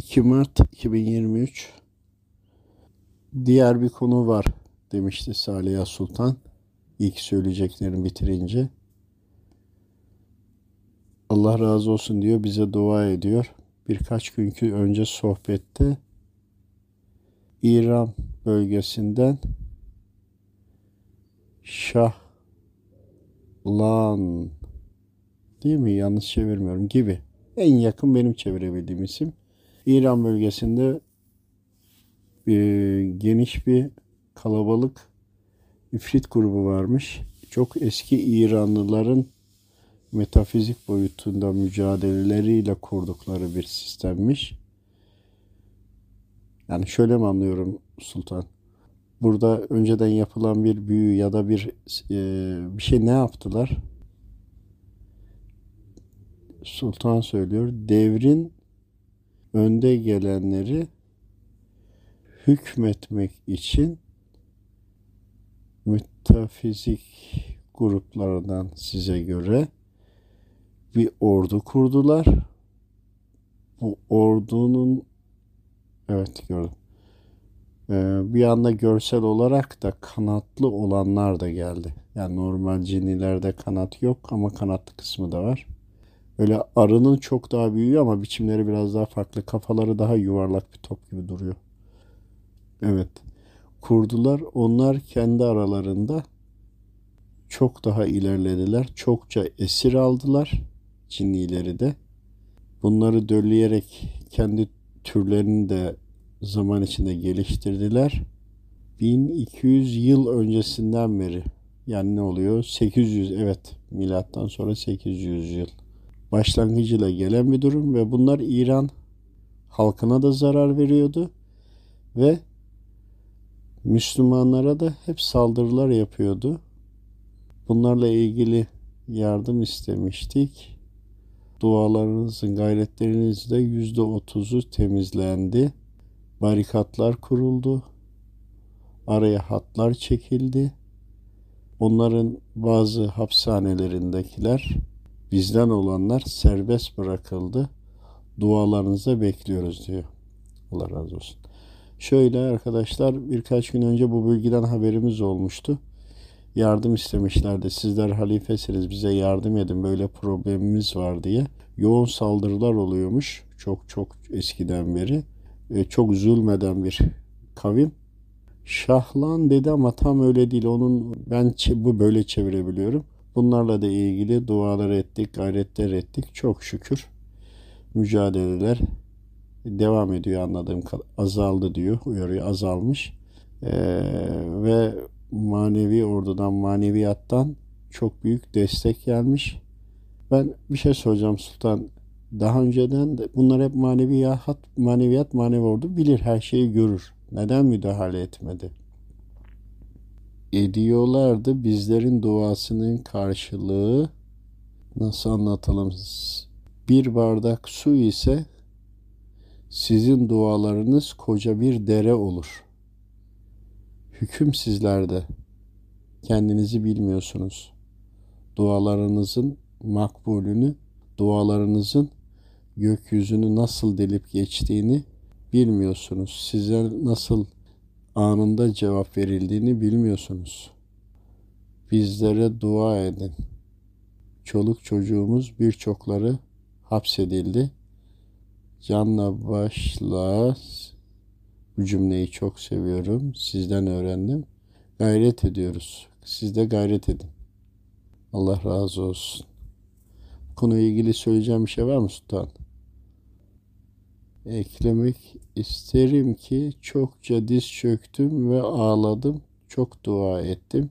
2 Mart 2023 diğer bir konu var demişti Saliha Sultan ilk söyleyeceklerini bitirince. Allah razı olsun diyor bize dua ediyor. Birkaç günkü önce sohbette İran bölgesinden Şah Lan değil mi? Yanlış çevirmiyorum gibi. En yakın benim çevirebildiğim isim. İran bölgesinde e, geniş bir kalabalık ifrit grubu varmış. Çok eski İranlıların metafizik boyutunda mücadeleleriyle kurdukları bir sistemmiş. Yani şöyle mi anlıyorum Sultan? Burada önceden yapılan bir büyü ya da bir e, bir şey ne yaptılar? Sultan söylüyor. Devrin önde gelenleri hükmetmek için metafizik gruplardan size göre bir ordu kurdular. Bu ordunun evet gördüm. Ee, bir anda görsel olarak da kanatlı olanlar da geldi. Yani normal cinilerde kanat yok ama kanatlı kısmı da var. Öyle arının çok daha büyüğü ama biçimleri biraz daha farklı. Kafaları daha yuvarlak bir top gibi duruyor. Evet. Kurdular. Onlar kendi aralarında çok daha ilerlediler. Çokça esir aldılar. Cinnileri de. Bunları dölleyerek kendi türlerini de zaman içinde geliştirdiler. 1200 yıl öncesinden beri yani ne oluyor? 800 evet milattan sonra 800 yıl başlangıcıyla gelen bir durum ve bunlar İran halkına da zarar veriyordu ve Müslümanlara da hep saldırılar yapıyordu. Bunlarla ilgili yardım istemiştik. Dualarınızın, gayretlerinizde yüzde otuzu temizlendi. Barikatlar kuruldu. Araya hatlar çekildi. Onların bazı hapishanelerindekiler bizden olanlar serbest bırakıldı. Dualarınıza bekliyoruz diyor. Allah razı olsun. Şöyle arkadaşlar birkaç gün önce bu bilgiden haberimiz olmuştu. Yardım istemişlerdi. Sizler halifesiniz bize yardım edin böyle problemimiz var diye. Yoğun saldırılar oluyormuş. Çok çok eskiden beri. E, çok zulmeden bir kavim. Şahlan dedi ama tam öyle değil. Onun ben bu böyle çevirebiliyorum. Bunlarla da ilgili dualar ettik, gayretler ettik. Çok şükür mücadeleler devam ediyor anladığım kadar. Azaldı diyor, uyarıyor azalmış. Ee, ve manevi ordudan, maneviyattan çok büyük destek gelmiş. Ben bir şey soracağım Sultan. Daha önceden de bunlar hep maneviyat, maneviyat, manevi ordu bilir, her şeyi görür. Neden müdahale etmedi? Ediyorlardı. Bizlerin duasının karşılığı nasıl anlatalım? Bir bardak su ise sizin dualarınız koca bir dere olur. Hüküm sizlerde. Kendinizi bilmiyorsunuz. Dualarınızın makbulünü, dualarınızın gökyüzünü nasıl delip geçtiğini bilmiyorsunuz. Size nasıl anında cevap verildiğini bilmiyorsunuz. Bizlere dua edin. Çoluk çocuğumuz birçokları hapsedildi. Canla başla bu cümleyi çok seviyorum. Sizden öğrendim. Gayret ediyoruz. Siz de gayret edin. Allah razı olsun. Konuyla ilgili söyleyeceğim bir şey var mı Sultan? Eklemek isterim ki çokça diz çöktüm ve ağladım, çok dua ettim.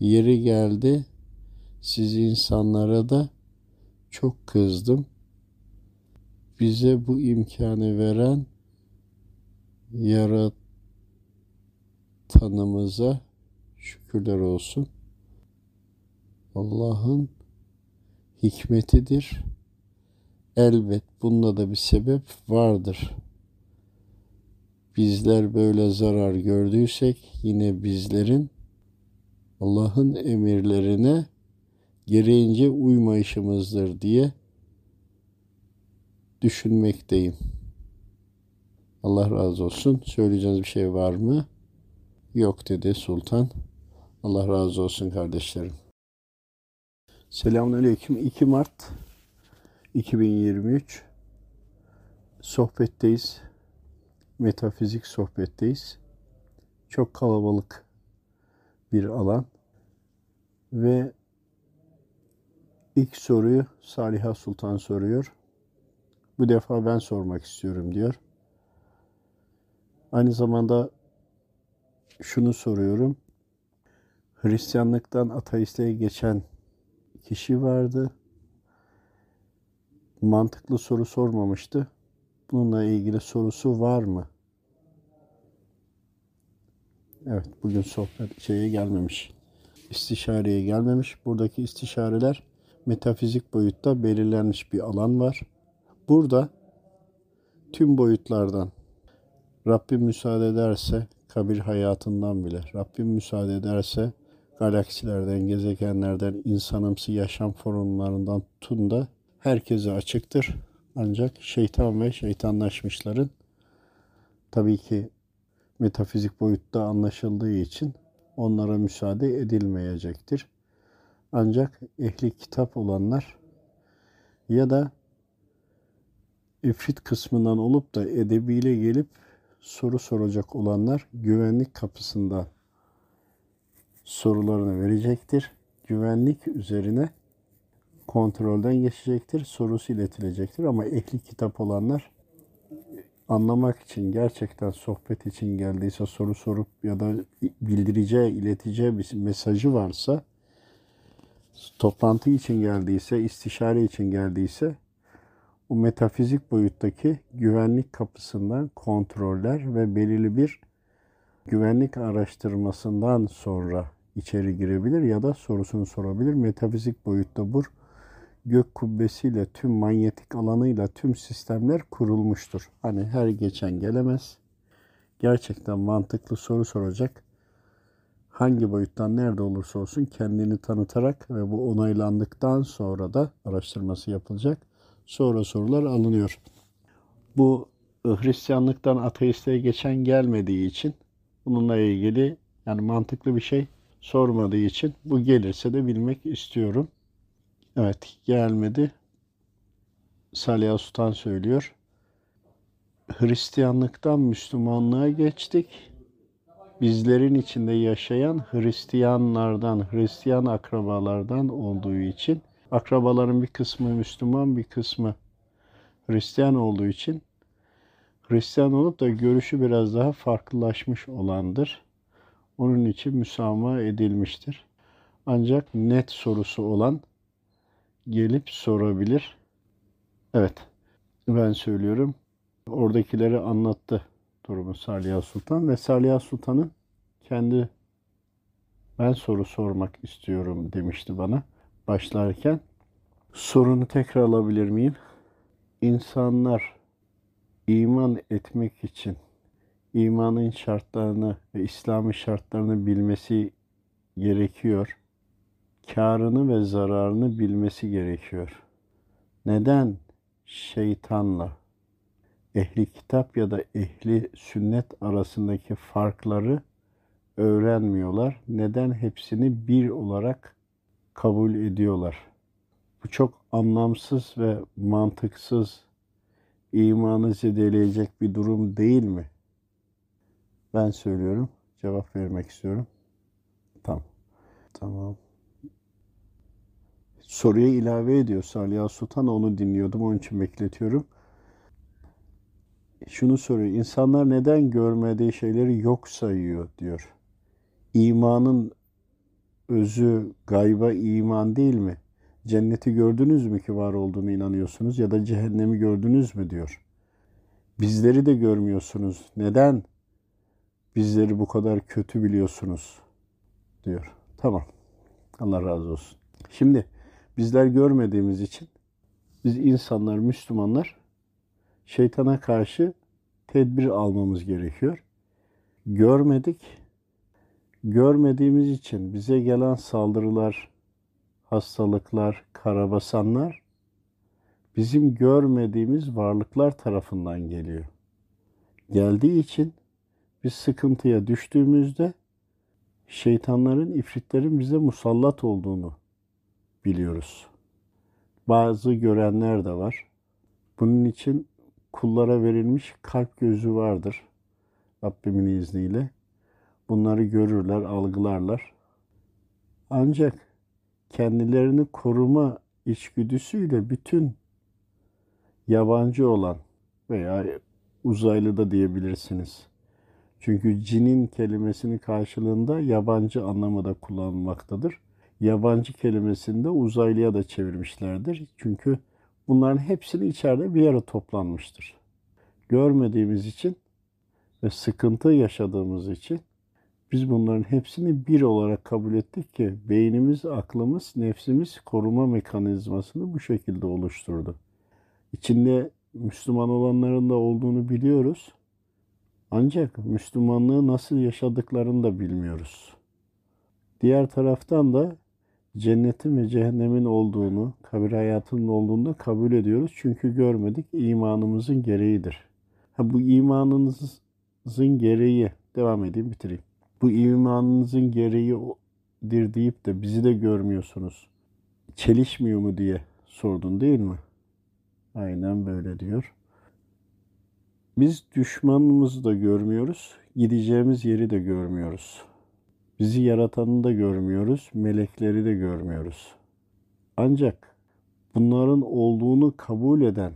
Yeri geldi, siz insanlara da çok kızdım. Bize bu imkanı veren yaratanımıza şükürler olsun. Allah'ın hikmetidir. Elbet bunda da bir sebep vardır. Bizler böyle zarar gördüysek yine bizlerin Allah'ın emirlerine gereğince uymayışımızdır diye düşünmekteyim. Allah razı olsun. Söyleyeceğiniz bir şey var mı? Yok dedi sultan. Allah razı olsun kardeşlerim. Selamünaleyküm. 2 Mart 2023 sohbetteyiz. Metafizik sohbetteyiz. Çok kalabalık bir alan ve ilk soruyu Saliha Sultan soruyor. Bu defa ben sormak istiyorum diyor. Aynı zamanda şunu soruyorum. Hristiyanlıktan ateistliğe geçen kişi vardı. Mantıklı soru sormamıştı. Bununla ilgili sorusu var mı? Evet, bugün sohbet şeye gelmemiş. İstişareye gelmemiş. Buradaki istişareler metafizik boyutta belirlenmiş bir alan var. Burada tüm boyutlardan Rabbim müsaade ederse kabir hayatından bile Rabbim müsaade ederse galaksilerden, gezegenlerden, insanımsı yaşam formlarından tutun da herkese açıktır. Ancak şeytan ve şeytanlaşmışların tabii ki metafizik boyutta anlaşıldığı için onlara müsaade edilmeyecektir. Ancak ehli kitap olanlar ya da ifrit kısmından olup da edebiyle gelip soru soracak olanlar güvenlik kapısında sorularını verecektir. Güvenlik üzerine kontrolden geçecektir. Sorusu iletilecektir. Ama ehli kitap olanlar anlamak için gerçekten sohbet için geldiyse soru sorup ya da bildireceği, ileteceği bir mesajı varsa toplantı için geldiyse, istişare için geldiyse o metafizik boyuttaki güvenlik kapısından kontroller ve belirli bir güvenlik araştırmasından sonra içeri girebilir ya da sorusunu sorabilir. Metafizik boyutta bu gök kubbesiyle tüm manyetik alanıyla tüm sistemler kurulmuştur. Hani her geçen gelemez. Gerçekten mantıklı soru soracak. Hangi boyuttan nerede olursa olsun kendini tanıtarak ve bu onaylandıktan sonra da araştırması yapılacak. Sonra sorular alınıyor. Bu Hristiyanlıktan ateistliğe geçen gelmediği için bununla ilgili yani mantıklı bir şey sormadığı için bu gelirse de bilmek istiyorum. Evet gelmedi. Salih Sultan söylüyor. Hristiyanlıktan Müslümanlığa geçtik. Bizlerin içinde yaşayan Hristiyanlardan, Hristiyan akrabalardan olduğu için akrabaların bir kısmı Müslüman, bir kısmı Hristiyan olduğu için Hristiyan olup da görüşü biraz daha farklılaşmış olandır. Onun için müsamaha edilmiştir. Ancak net sorusu olan gelip sorabilir. Evet, ben söylüyorum. Oradakileri anlattı durumu Saliha Sultan ve Saliha Sultan'ın kendi ben soru sormak istiyorum demişti bana başlarken. Sorunu tekrar alabilir miyim? İnsanlar iman etmek için imanın şartlarını ve İslam'ın şartlarını bilmesi gerekiyor karını ve zararını bilmesi gerekiyor. Neden şeytanla ehli kitap ya da ehli sünnet arasındaki farkları öğrenmiyorlar? Neden hepsini bir olarak kabul ediyorlar? Bu çok anlamsız ve mantıksız, imanı zedeleyecek bir durum değil mi? Ben söylüyorum, cevap vermek istiyorum. Tamam. Tamam soruya ilave ediyor Salih Sultan. Onu dinliyordum. Onun için bekletiyorum. Şunu soruyor. İnsanlar neden görmediği şeyleri yok sayıyor diyor. İmanın özü gayba iman değil mi? Cenneti gördünüz mü ki var olduğunu inanıyorsunuz ya da cehennemi gördünüz mü diyor. Bizleri de görmüyorsunuz. Neden bizleri bu kadar kötü biliyorsunuz diyor. Tamam. Allah razı olsun. Şimdi bizler görmediğimiz için biz insanlar, Müslümanlar şeytana karşı tedbir almamız gerekiyor. Görmedik. Görmediğimiz için bize gelen saldırılar, hastalıklar, karabasanlar bizim görmediğimiz varlıklar tarafından geliyor. Geldiği için biz sıkıntıya düştüğümüzde şeytanların, ifritlerin bize musallat olduğunu biliyoruz. Bazı görenler de var. Bunun için kullara verilmiş kalp gözü vardır. Rabbimin izniyle. Bunları görürler, algılarlar. Ancak kendilerini koruma içgüdüsüyle bütün yabancı olan veya uzaylı da diyebilirsiniz. Çünkü cinin kelimesinin karşılığında yabancı anlamı da kullanılmaktadır. Yabancı kelimesini de uzaylıya da çevirmişlerdir. Çünkü bunların hepsini içeride bir yere toplanmıştır. Görmediğimiz için ve sıkıntı yaşadığımız için biz bunların hepsini bir olarak kabul ettik ki beynimiz, aklımız, nefsimiz koruma mekanizmasını bu şekilde oluşturdu. İçinde Müslüman olanların da olduğunu biliyoruz. Ancak Müslümanlığı nasıl yaşadıklarını da bilmiyoruz. Diğer taraftan da cennetin ve cehennemin olduğunu, kabir hayatının olduğunu da kabul ediyoruz. Çünkü görmedik imanımızın gereğidir. Ha, bu imanınızın gereği, devam edeyim bitireyim. Bu imanınızın gereğidir deyip de bizi de görmüyorsunuz. Çelişmiyor mu diye sordun değil mi? Aynen böyle diyor. Biz düşmanımızı da görmüyoruz, gideceğimiz yeri de görmüyoruz. Bizi yaratanı da görmüyoruz, melekleri de görmüyoruz. Ancak bunların olduğunu kabul eden,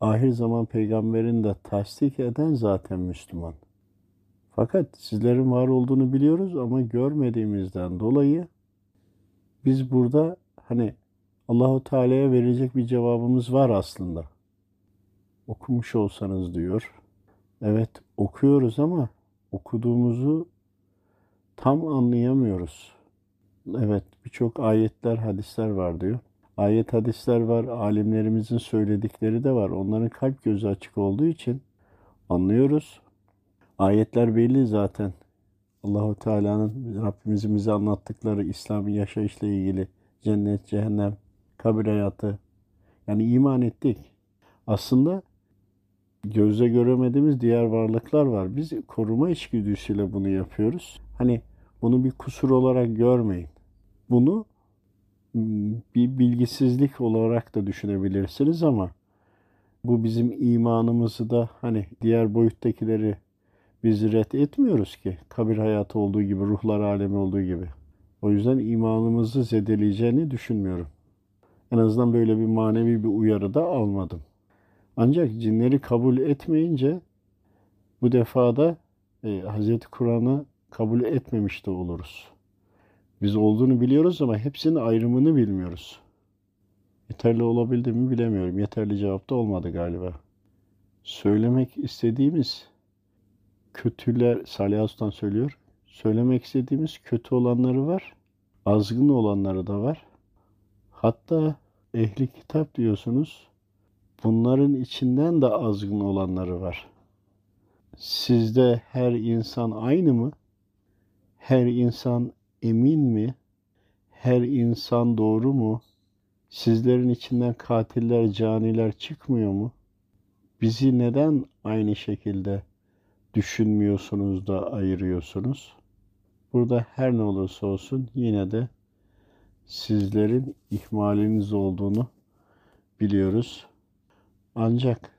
ahir zaman peygamberini de tasdik eden zaten Müslüman. Fakat sizlerin var olduğunu biliyoruz ama görmediğimizden dolayı biz burada hani Allahu Teala'ya verecek bir cevabımız var aslında. Okumuş olsanız diyor. Evet okuyoruz ama okuduğumuzu tam anlayamıyoruz. Evet birçok ayetler, hadisler var diyor. Ayet hadisler var, alimlerimizin söyledikleri de var. Onların kalp gözü açık olduğu için anlıyoruz. Ayetler belli zaten. Allahu Teala'nın Rabbimizin bize anlattıkları İslami yaşayışla ilgili cennet, cehennem, kabir hayatı. Yani iman ettik. Aslında gözle göremediğimiz diğer varlıklar var. Biz koruma içgüdüsüyle bunu yapıyoruz. Hani bunu bir kusur olarak görmeyin. Bunu bir bilgisizlik olarak da düşünebilirsiniz ama bu bizim imanımızı da hani diğer boyuttakileri biz ret etmiyoruz ki. Kabir hayatı olduğu gibi, ruhlar alemi olduğu gibi. O yüzden imanımızı zedeleyeceğini düşünmüyorum. En azından böyle bir manevi bir uyarı da almadım. Ancak cinleri kabul etmeyince bu defada e, Hz. Kur'an'ı kabul etmemiş de oluruz. Biz olduğunu biliyoruz ama hepsinin ayrımını bilmiyoruz. Yeterli olabildi mi bilemiyorum. Yeterli cevap da olmadı galiba. Söylemek istediğimiz kötüler, Salih Aslan söylüyor. Söylemek istediğimiz kötü olanları var. Azgın olanları da var. Hatta ehli kitap diyorsunuz. Bunların içinden de azgın olanları var. Sizde her insan aynı mı? Her insan emin mi? Her insan doğru mu? Sizlerin içinden katiller, caniler çıkmıyor mu? Bizi neden aynı şekilde düşünmüyorsunuz da ayırıyorsunuz? Burada her ne olursa olsun yine de sizlerin ihmaliniz olduğunu biliyoruz. Ancak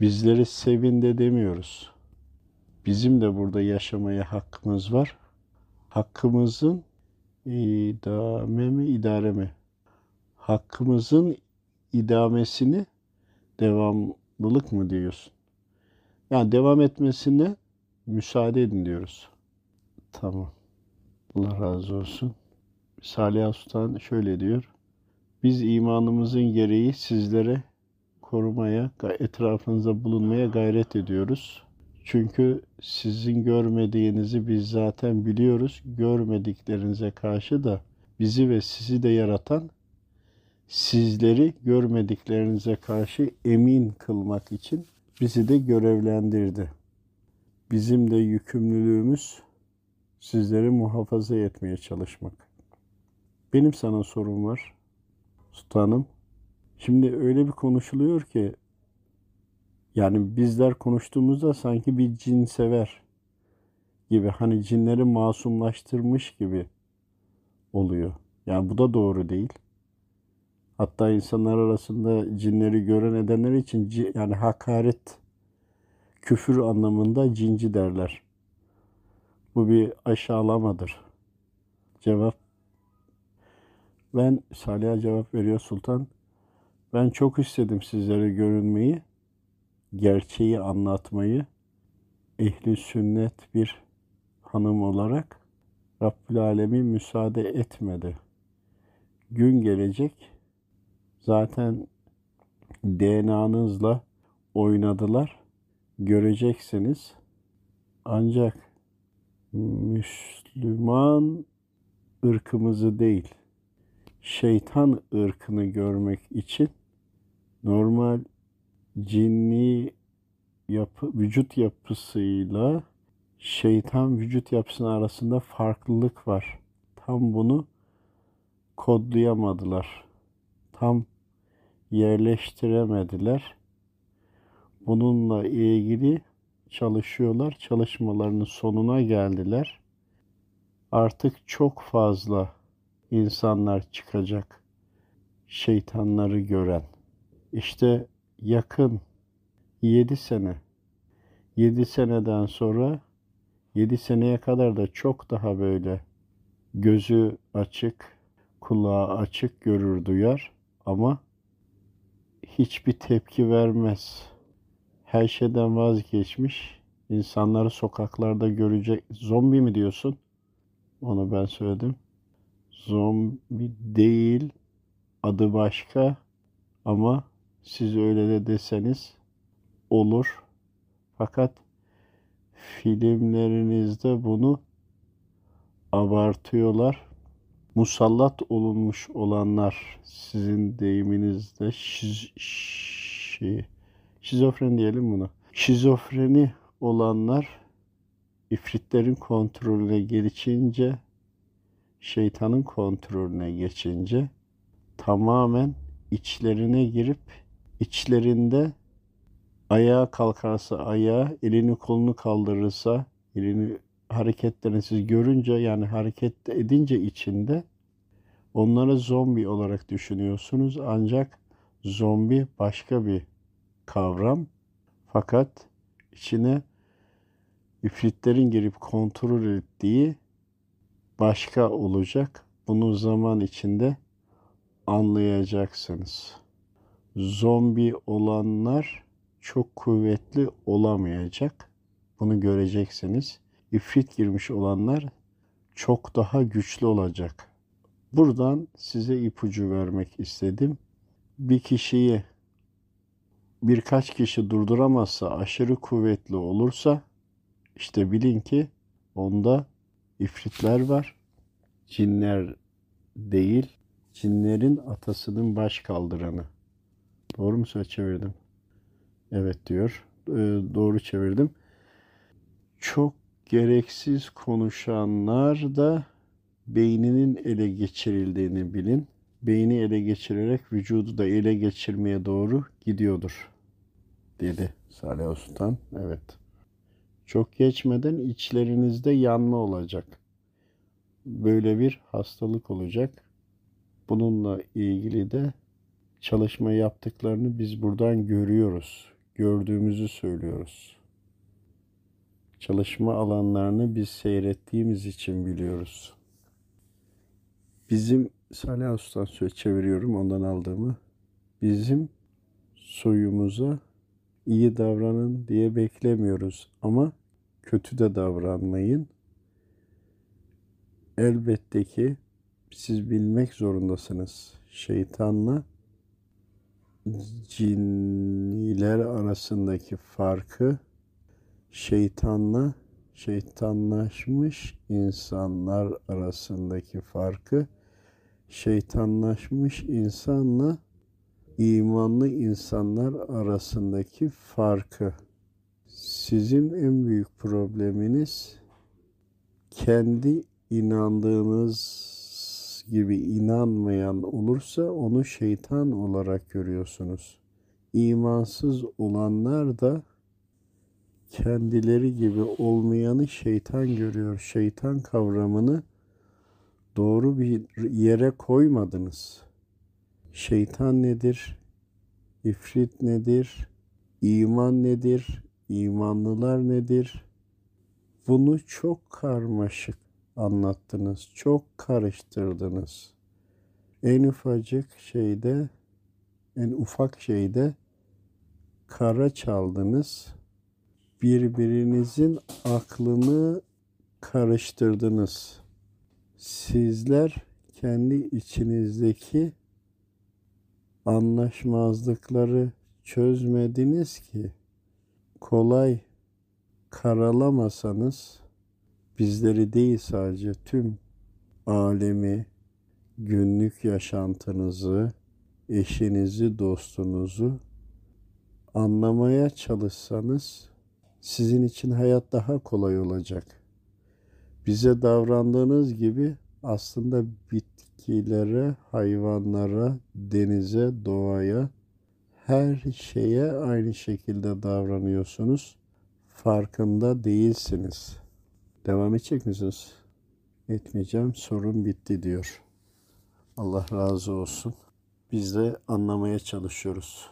bizleri sevin de demiyoruz. Bizim de burada yaşamaya hakkımız var. Hakkımızın idame mi idare mi? Hakkımızın idamesini devamlılık mı diyorsun? Yani devam etmesine müsaade edin diyoruz. Tamam. Allah razı olsun. Salih Sultan şöyle diyor. Biz imanımızın gereği sizlere korumaya, etrafınıza bulunmaya gayret ediyoruz. Çünkü sizin görmediğinizi biz zaten biliyoruz. Görmediklerinize karşı da bizi ve sizi de yaratan sizleri görmediklerinize karşı emin kılmak için bizi de görevlendirdi. Bizim de yükümlülüğümüz sizleri muhafaza etmeye çalışmak. Benim sana sorum var. Sultanım, Şimdi öyle bir konuşuluyor ki yani bizler konuştuğumuzda sanki bir cin sever gibi hani cinleri masumlaştırmış gibi oluyor. Yani bu da doğru değil. Hatta insanlar arasında cinleri gören edenler için yani hakaret, küfür anlamında cinci derler. Bu bir aşağılamadır. Cevap ben Salih'e cevap veriyor Sultan. Ben çok istedim sizlere görünmeyi, gerçeği anlatmayı, ehli sünnet bir hanım olarak Rabbül Alemin müsaade etmedi. Gün gelecek, zaten DNA'nızla oynadılar, göreceksiniz. Ancak Müslüman ırkımızı değil, şeytan ırkını görmek için normal cinni yapı, vücut yapısıyla şeytan vücut yapısının arasında farklılık var. Tam bunu kodlayamadılar. Tam yerleştiremediler. Bununla ilgili çalışıyorlar. Çalışmalarının sonuna geldiler. Artık çok fazla insanlar çıkacak. Şeytanları gören. İşte yakın 7 sene 7 seneden sonra 7 seneye kadar da çok daha böyle gözü açık, kulağı açık görür duyar ama hiçbir tepki vermez. Her şeyden vazgeçmiş. İnsanları sokaklarda görecek. Zombi mi diyorsun? Onu ben söyledim. Zombi değil. Adı başka ama siz öyle de deseniz olur. Fakat filmlerinizde bunu abartıyorlar. Musallat olunmuş olanlar sizin deyiminizde şiz, şey, şizofren diyelim buna. Şizofreni olanlar ifritlerin kontrolüne geçince şeytanın kontrolüne geçince tamamen içlerine girip içlerinde ayağa kalkarsa ayağa, elini kolunu kaldırırsa, elini hareketlerini siz görünce yani hareket edince içinde onları zombi olarak düşünüyorsunuz. Ancak zombi başka bir kavram. Fakat içine ifritlerin girip kontrol ettiği başka olacak. Bunu zaman içinde anlayacaksınız. Zombi olanlar çok kuvvetli olamayacak. Bunu göreceksiniz. İfrit girmiş olanlar çok daha güçlü olacak. Buradan size ipucu vermek istedim. Bir kişiyi birkaç kişi durduramazsa, aşırı kuvvetli olursa işte bilin ki onda ifritler var. Cinler değil, cinlerin atasının baş kaldıranı. Doğru mu söz çevirdim? Evet diyor. Ee, doğru çevirdim. Çok gereksiz konuşanlar da beyninin ele geçirildiğini bilin. Beyni ele geçirerek vücudu da ele geçirmeye doğru gidiyordur dedi Salih Sultan. Evet. Çok geçmeden içlerinizde yanma olacak. Böyle bir hastalık olacak. Bununla ilgili de çalışma yaptıklarını biz buradan görüyoruz. Gördüğümüzü söylüyoruz. Çalışma alanlarını biz seyrettiğimiz için biliyoruz. Bizim Salih Usta'n söz çeviriyorum ondan aldığımı. Bizim soyumuza iyi davranın diye beklemiyoruz ama kötü de davranmayın. Elbette ki siz bilmek zorundasınız. Şeytanla cinniler arasındaki farkı şeytanla şeytanlaşmış insanlar arasındaki farkı şeytanlaşmış insanla imanlı insanlar arasındaki farkı. Sizin en büyük probleminiz kendi inandığınız gibi inanmayan olursa onu şeytan olarak görüyorsunuz. İmansız olanlar da kendileri gibi olmayanı şeytan görüyor. Şeytan kavramını doğru bir yere koymadınız. Şeytan nedir? İfrit nedir? İman nedir? İmanlılar nedir? Bunu çok karmaşık anlattınız. Çok karıştırdınız. En ufacık şeyde, en ufak şeyde kara çaldınız. Birbirinizin aklını karıştırdınız. Sizler kendi içinizdeki anlaşmazlıkları çözmediniz ki kolay karalamasanız bizleri değil sadece tüm alemi, günlük yaşantınızı, eşinizi, dostunuzu anlamaya çalışsanız sizin için hayat daha kolay olacak. Bize davrandığınız gibi aslında bitkilere, hayvanlara, denize, doğaya, her şeye aynı şekilde davranıyorsunuz. Farkında değilsiniz. Devam edecek misiniz? Etmeyeceğim. Sorun bitti diyor. Allah razı olsun. Biz de anlamaya çalışıyoruz.